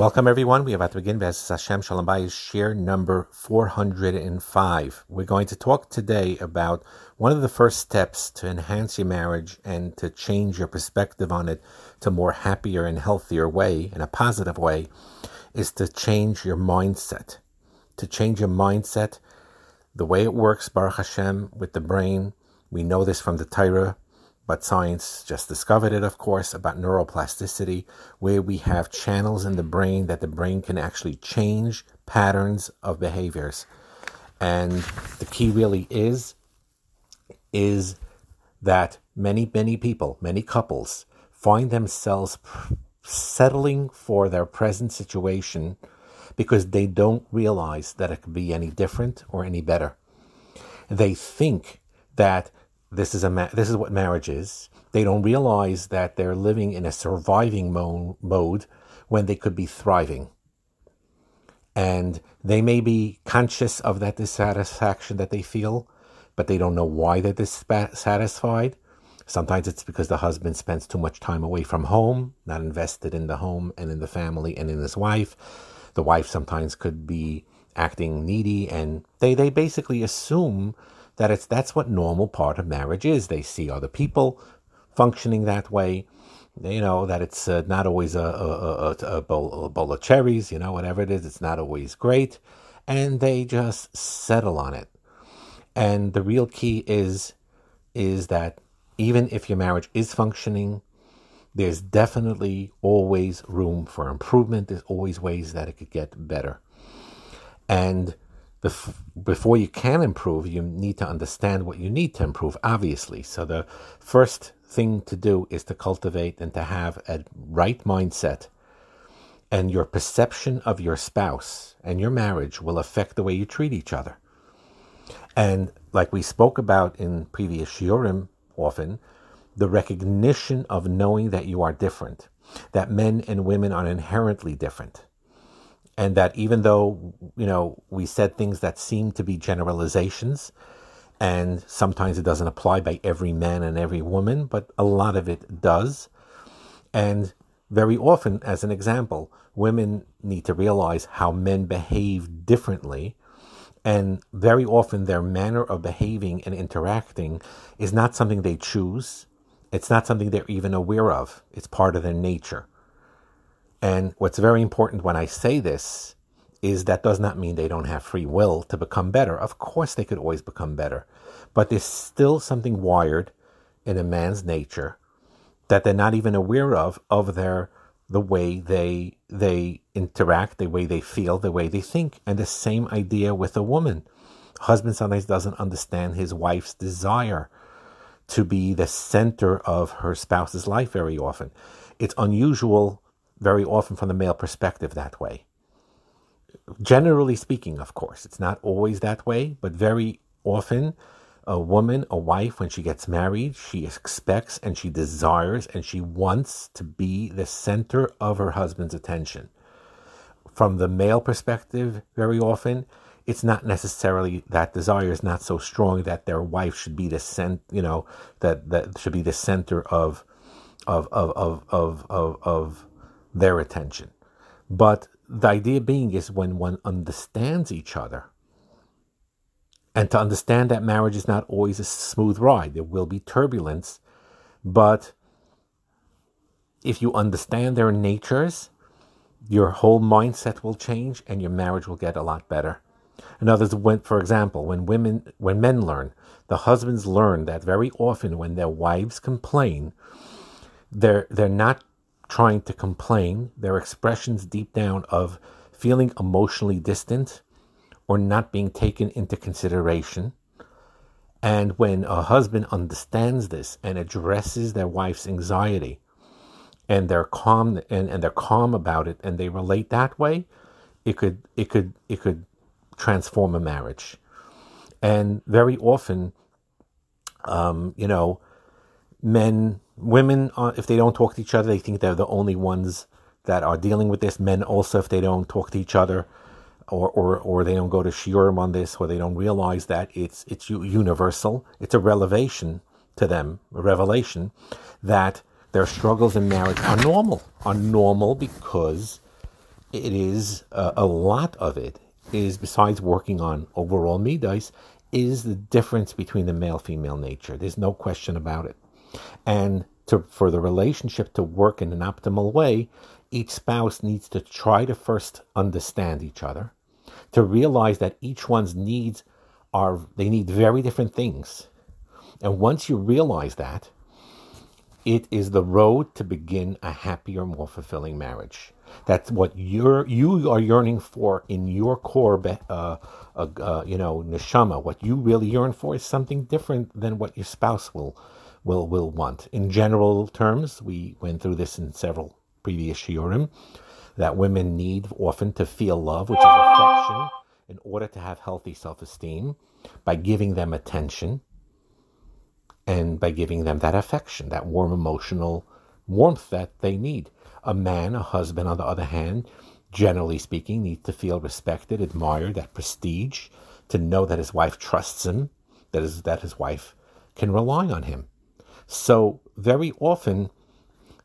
Welcome, everyone. We are about to begin Bez Hashem Shalom Bayis share number 405. We're going to talk today about one of the first steps to enhance your marriage and to change your perspective on it to a more happier and healthier way, in a positive way, is to change your mindset. To change your mindset, the way it works, Baruch Hashem, with the brain. We know this from the Torah but science just discovered it, of course, about neuroplasticity, where we have channels in the brain that the brain can actually change patterns of behaviors. And the key really is, is that many, many people, many couples find themselves settling for their present situation because they don't realize that it could be any different or any better. They think that this is a ma- this is what marriage is. They don't realize that they're living in a surviving mo- mode when they could be thriving. And they may be conscious of that dissatisfaction that they feel, but they don't know why they're dissatisfied. Sometimes it's because the husband spends too much time away from home, not invested in the home and in the family and in his wife. The wife sometimes could be acting needy, and they, they basically assume that it's that's what normal part of marriage is. They see other people functioning that way. You know that it's uh, not always a, a, a, a, bowl, a bowl of cherries. You know whatever it is, it's not always great, and they just settle on it. And the real key is is that even if your marriage is functioning, there's definitely always room for improvement. There's always ways that it could get better. And before you can improve, you need to understand what you need to improve, obviously. So, the first thing to do is to cultivate and to have a right mindset. And your perception of your spouse and your marriage will affect the way you treat each other. And like we spoke about in previous shiurim often, the recognition of knowing that you are different, that men and women are inherently different and that even though you know we said things that seem to be generalizations and sometimes it doesn't apply by every man and every woman but a lot of it does. And very often as an example women need to realize how men behave differently and very often their manner of behaving and interacting is not something they choose. It's not something they're even aware of. It's part of their nature and what's very important when I say this is that does not mean they don't have free will to become better. Of course, they could always become better, but there's still something wired in a man's nature that they're not even aware of of their the way they they interact, the way they feel, the way they think, and the same idea with a woman. Husband sometimes doesn't understand his wife's desire to be the center of her spouse's life very often. It's unusual very often from the male perspective that way. Generally speaking, of course, it's not always that way, but very often a woman, a wife, when she gets married, she expects and she desires and she wants to be the center of her husband's attention. From the male perspective, very often, it's not necessarily that desire is not so strong that their wife should be the cent, you know, that that should be the center of of of of of of, of their attention. But the idea being is when one understands each other, and to understand that marriage is not always a smooth ride, there will be turbulence, but if you understand their natures, your whole mindset will change and your marriage will get a lot better. In others, when, for example, when women, when men learn, the husbands learn that very often when their wives complain, they're they're not trying to complain, their expressions deep down of feeling emotionally distant or not being taken into consideration. And when a husband understands this and addresses their wife's anxiety and they're calm and, and they're calm about it and they relate that way, it could it could it could transform a marriage. And very often, um, you know, men women, uh, if they don't talk to each other, they think they're the only ones that are dealing with this. Men also, if they don't talk to each other, or or, or they don't go to shiurim on this, or they don't realize that it's it's universal. It's a revelation to them, a revelation that their struggles in marriage are normal, are normal because it is uh, a lot of it is besides working on overall midas is the difference between the male female nature. There's no question about it. And to, for the relationship to work in an optimal way, each spouse needs to try to first understand each other, to realize that each one's needs are, they need very different things. And once you realize that, it is the road to begin a happier, more fulfilling marriage. That's what you're you are yearning for in your core, uh, uh, uh, you know, neshama. What you really yearn for is something different than what your spouse will will will want. In general terms, we went through this in several previous shiurim, that women need often to feel love, which is affection, in order to have healthy self-esteem, by giving them attention and by giving them that affection, that warm emotional warmth that they need. A man, a husband, on the other hand, generally speaking, needs to feel respected, admired, that prestige, to know that his wife trusts him, that his, that his wife can rely on him. So, very often,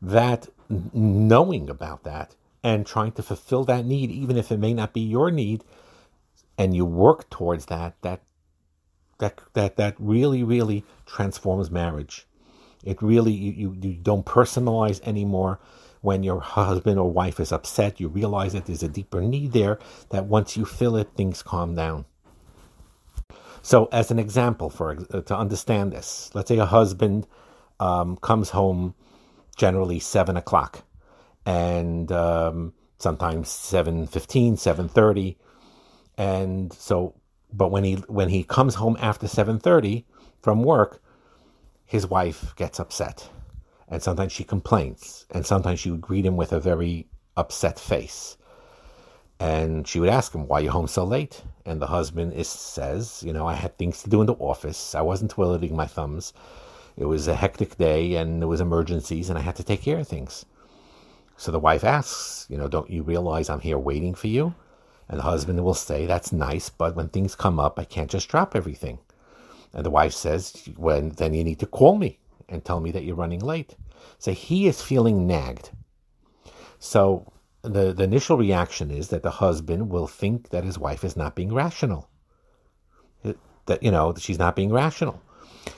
that knowing about that and trying to fulfill that need, even if it may not be your need, and you work towards that, that that that that really really transforms marriage. It really you, you, don't personalize anymore. When your husband or wife is upset, you realize that there's a deeper need there. That once you fill it, things calm down. So, as an example, for to understand this, let's say a husband um, comes home generally seven o'clock, and um, sometimes 7.15, 7.30. And so, but when he when he comes home after 7.30 from work, his wife gets upset. And sometimes she complains. And sometimes she would greet him with a very upset face. And she would ask him, Why are you home so late? And the husband is, says, You know, I had things to do in the office. I wasn't twiddling my thumbs. It was a hectic day and there was emergencies and I had to take care of things. So the wife asks, you know, don't you realize I'm here waiting for you? And the husband will say, that's nice, but when things come up, I can't just drop everything. And the wife says, when then you need to call me and tell me that you're running late. So he is feeling nagged. So the, the initial reaction is that the husband will think that his wife is not being rational. That, you know, she's not being rational.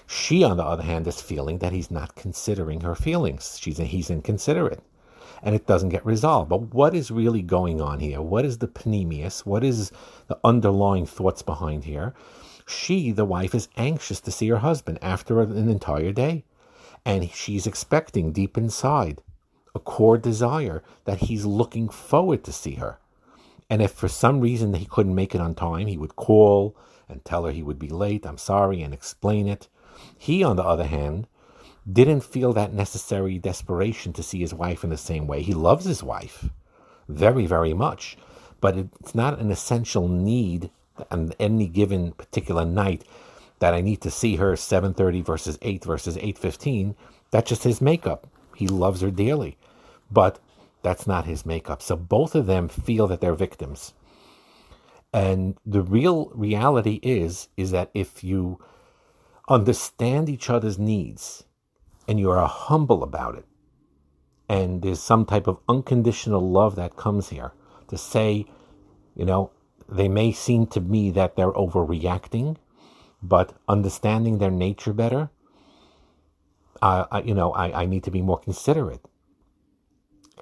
She, on the other hand, is feeling that he's not considering her feelings. She's he's inconsiderate, and it doesn't get resolved. But what is really going on here? What is the pnimius? What is the underlying thoughts behind here? She, the wife, is anxious to see her husband after an entire day, and she's expecting deep inside a core desire that he's looking forward to see her. And if for some reason he couldn't make it on time, he would call and tell her he would be late, I'm sorry, and explain it. He, on the other hand, didn't feel that necessary desperation to see his wife in the same way. He loves his wife very, very much, but it's not an essential need on any given particular night that I need to see her 7:30 versus 8 versus 8:15. That's just his makeup. He loves her dearly, but that's not his makeup. So both of them feel that they're victims. And the real reality is is that if you understand each other's needs and you are humble about it, and there's some type of unconditional love that comes here to say, you know, they may seem to me that they're overreacting, but understanding their nature better, uh, I, you know, I, I need to be more considerate.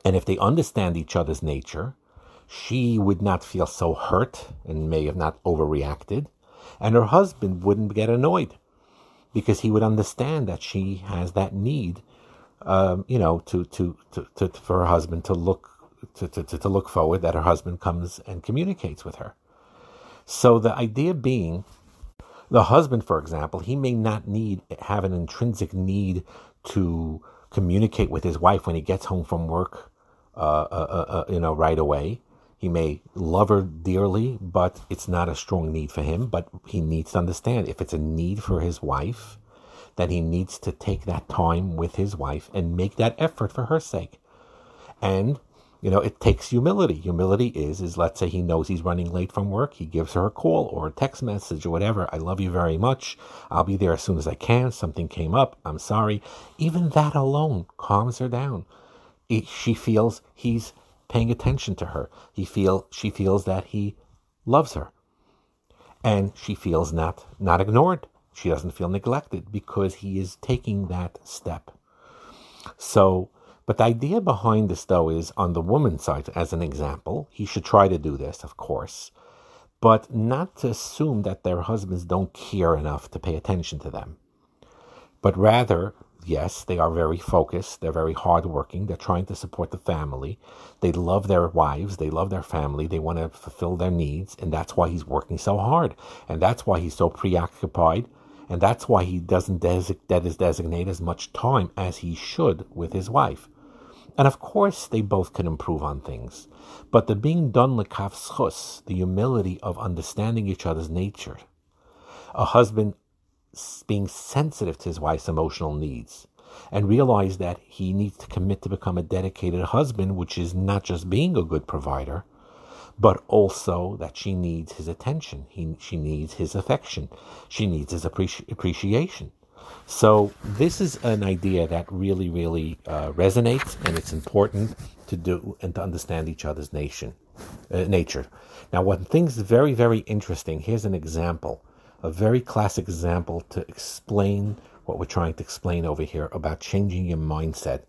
And if they understand each other's nature, she would not feel so hurt and may have not overreacted, and her husband wouldn't get annoyed because he would understand that she has that need, um, you know, to, to, to, to, for her husband to look to, to, to look forward that her husband comes and communicates with her. So the idea being, the husband, for example, he may not need have an intrinsic need to communicate with his wife when he gets home from work, uh, uh, uh, uh you know, right away. He may love her dearly, but it's not a strong need for him. But he needs to understand if it's a need for his wife, then he needs to take that time with his wife and make that effort for her sake. And you know, it takes humility. Humility is, is let's say he knows he's running late from work. He gives her a call or a text message or whatever. I love you very much. I'll be there as soon as I can. Something came up. I'm sorry. Even that alone calms her down. She feels he's paying attention to her. He feel she feels that he loves her. And she feels not not ignored. She doesn't feel neglected because he is taking that step. So, but the idea behind this though is on the woman's side, as an example, he should try to do this, of course, but not to assume that their husbands don't care enough to pay attention to them, but rather yes, they are very focused. They're very hardworking. They're trying to support the family. They love their wives. They love their family. They want to fulfill their needs. And that's why he's working so hard. And that's why he's so preoccupied. And that's why he doesn't des- designate as much time as he should with his wife. And of course, they both can improve on things. But the being dan lekaf the humility of understanding each other's nature, a husband being sensitive to his wife's emotional needs and realize that he needs to commit to become a dedicated husband, which is not just being a good provider, but also that she needs his attention. He, she needs his affection. She needs his appreci- appreciation. So this is an idea that really, really uh, resonates, and it's important to do and to understand each other's nation, uh, nature. Now, one thing's very, very interesting. Here's an example a very classic example to explain what we're trying to explain over here about changing your mindset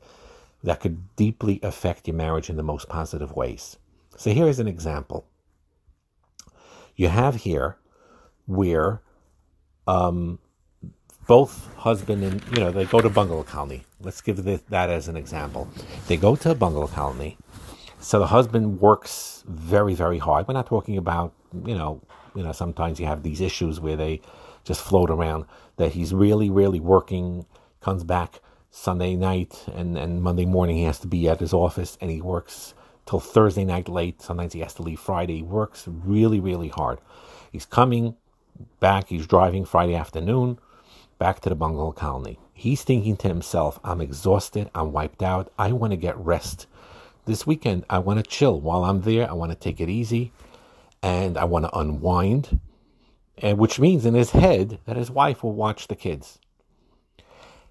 that could deeply affect your marriage in the most positive ways. So here is an example. You have here where um, both husband and you know they go to bungalow colony. Let's give that as an example. They go to a bungalow colony. So the husband works very very hard. We're not talking about you know you know, sometimes you have these issues where they just float around. That he's really, really working, comes back Sunday night and, and Monday morning he has to be at his office and he works till Thursday night late. Sometimes he has to leave Friday. He works really, really hard. He's coming back, he's driving Friday afternoon back to the bungalow colony. He's thinking to himself, I'm exhausted, I'm wiped out, I want to get rest. This weekend, I want to chill. While I'm there, I want to take it easy and I want to unwind, and which means in his head that his wife will watch the kids.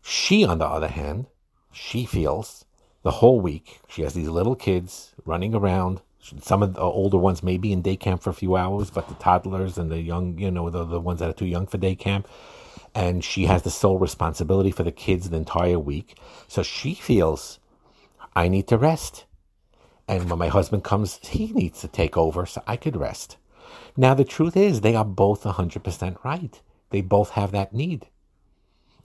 She, on the other hand, she feels the whole week she has these little kids running around. Some of the older ones may be in day camp for a few hours, but the toddlers and the young, you know, the, the ones that are too young for day camp, and she has the sole responsibility for the kids the entire week. So she feels, I need to rest. And when my husband comes, he needs to take over so I could rest. Now, the truth is, they are both 100% right. They both have that need.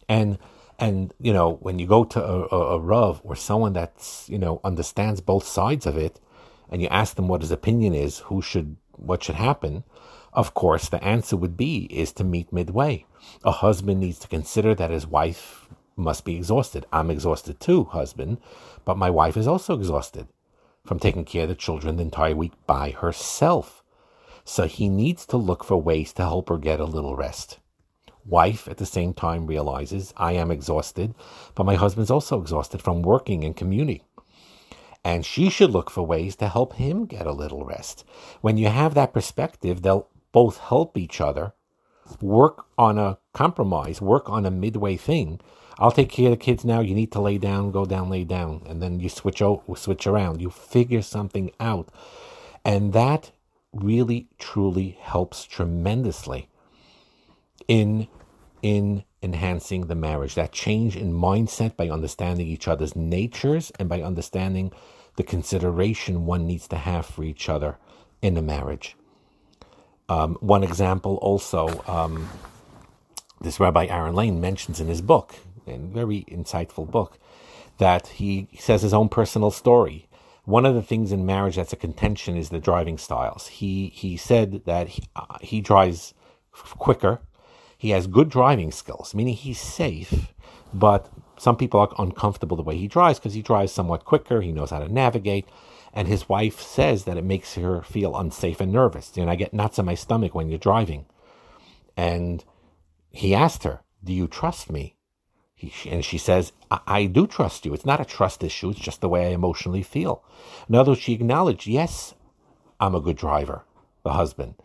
And, and you know, when you go to a, a, a Rav or someone that's, you know, understands both sides of it, and you ask them what his opinion is, who should, what should happen, of course, the answer would be is to meet midway. A husband needs to consider that his wife must be exhausted. I'm exhausted too, husband, but my wife is also exhausted from taking care of the children the entire week by herself. So he needs to look for ways to help her get a little rest. Wife at the same time realizes I am exhausted, but my husband's also exhausted from working and commuting. And she should look for ways to help him get a little rest. When you have that perspective, they'll both help each other, work on a compromise, work on a midway thing I'll take care of the kids now. You need to lay down, go down, lay down, and then you switch out, switch around. You figure something out, and that really truly helps tremendously in in enhancing the marriage. That change in mindset by understanding each other's natures and by understanding the consideration one needs to have for each other in a marriage. Um, one example also, um, this Rabbi Aaron Lane mentions in his book, and very insightful book that he says his own personal story. One of the things in marriage that's a contention is the driving styles. He he said that he, uh, he drives quicker. He has good driving skills, meaning he's safe, but some people are uncomfortable the way he drives because he drives somewhat quicker. He knows how to navigate. And his wife says that it makes her feel unsafe and nervous. And I get knots in my stomach when you're driving. And he asked her, Do you trust me? He, and she says, I, I, do trust you. It's not a trust issue. It's just the way I emotionally feel. In other words, she acknowledged, yes, I'm a good driver, the husband,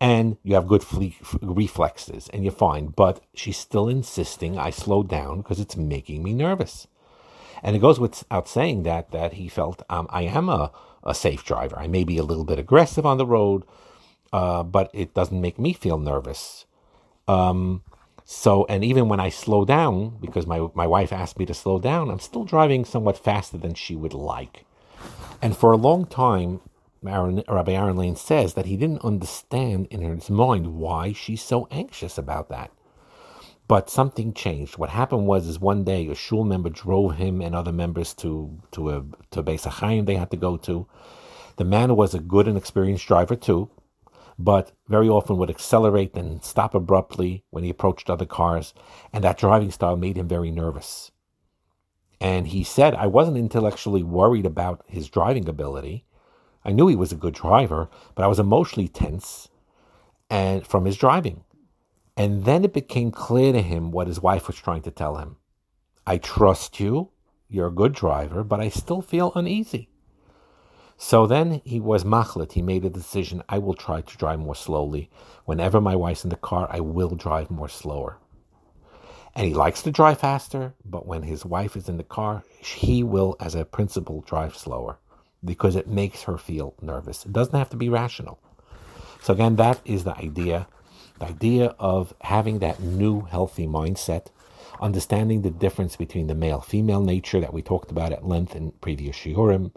and you have good fle- reflexes and you're fine. But she's still insisting I slow down because it's making me nervous. And it goes without saying that that he felt um, I am a, a safe driver. I may be a little bit aggressive on the road, uh, but it doesn't make me feel nervous. Um, so, and even when I slow down, because my, my wife asked me to slow down, I'm still driving somewhat faster than she would like. And for a long time, Aaron, Rabbi Aaron Lane says that he didn't understand in his mind why she's so anxious about that. But something changed. What happened was, is one day a shul member drove him and other members to to a to Beis HaChaim they had to go to. The man was a good and experienced driver too, but very often would accelerate and stop abruptly when he approached other cars, and that driving style made him very nervous. And he said, I wasn't intellectually worried about his driving ability. I knew he was a good driver, but I was emotionally tense and from his driving. And then it became clear to him what his wife was trying to tell him. I trust you, you're a good driver, but I still feel uneasy. So then he was machlit. He made a decision. I will try to drive more slowly. Whenever my wife's in the car, I will drive more slower. And he likes to drive faster, but when his wife is in the car, he will, as a principle, drive slower because it makes her feel nervous. It doesn't have to be rational. So again, that is the idea. The idea of having that new healthy mindset, understanding the difference between the male female nature that we talked about at length in previous shiurim,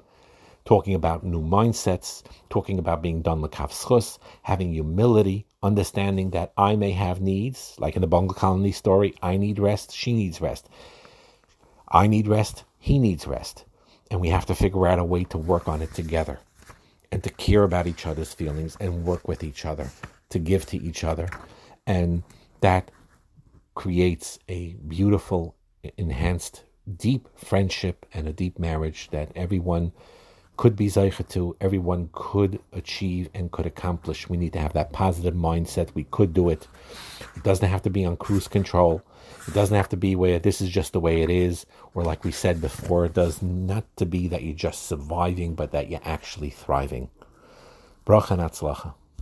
talking about new mindsets, talking about being dan l'kaf having humility, understanding that I may have needs, like in the Bungalow Colony story, I need rest, she needs rest. I need rest, he needs rest. And we have to figure out a way to work on it together and to care about each other's feelings and work with each other, to give to each other. And that creates a beautiful, enhanced, deep friendship and a deep marriage that everyone could be Zeicha to, everyone could achieve and could accomplish. We need to have that positive mindset. We could do it. It doesn't have to be on cruise control. It doesn't have to be where this is just the way it is, or like we said before, it does not to be that you're just surviving, but that you're actually thriving. Bracha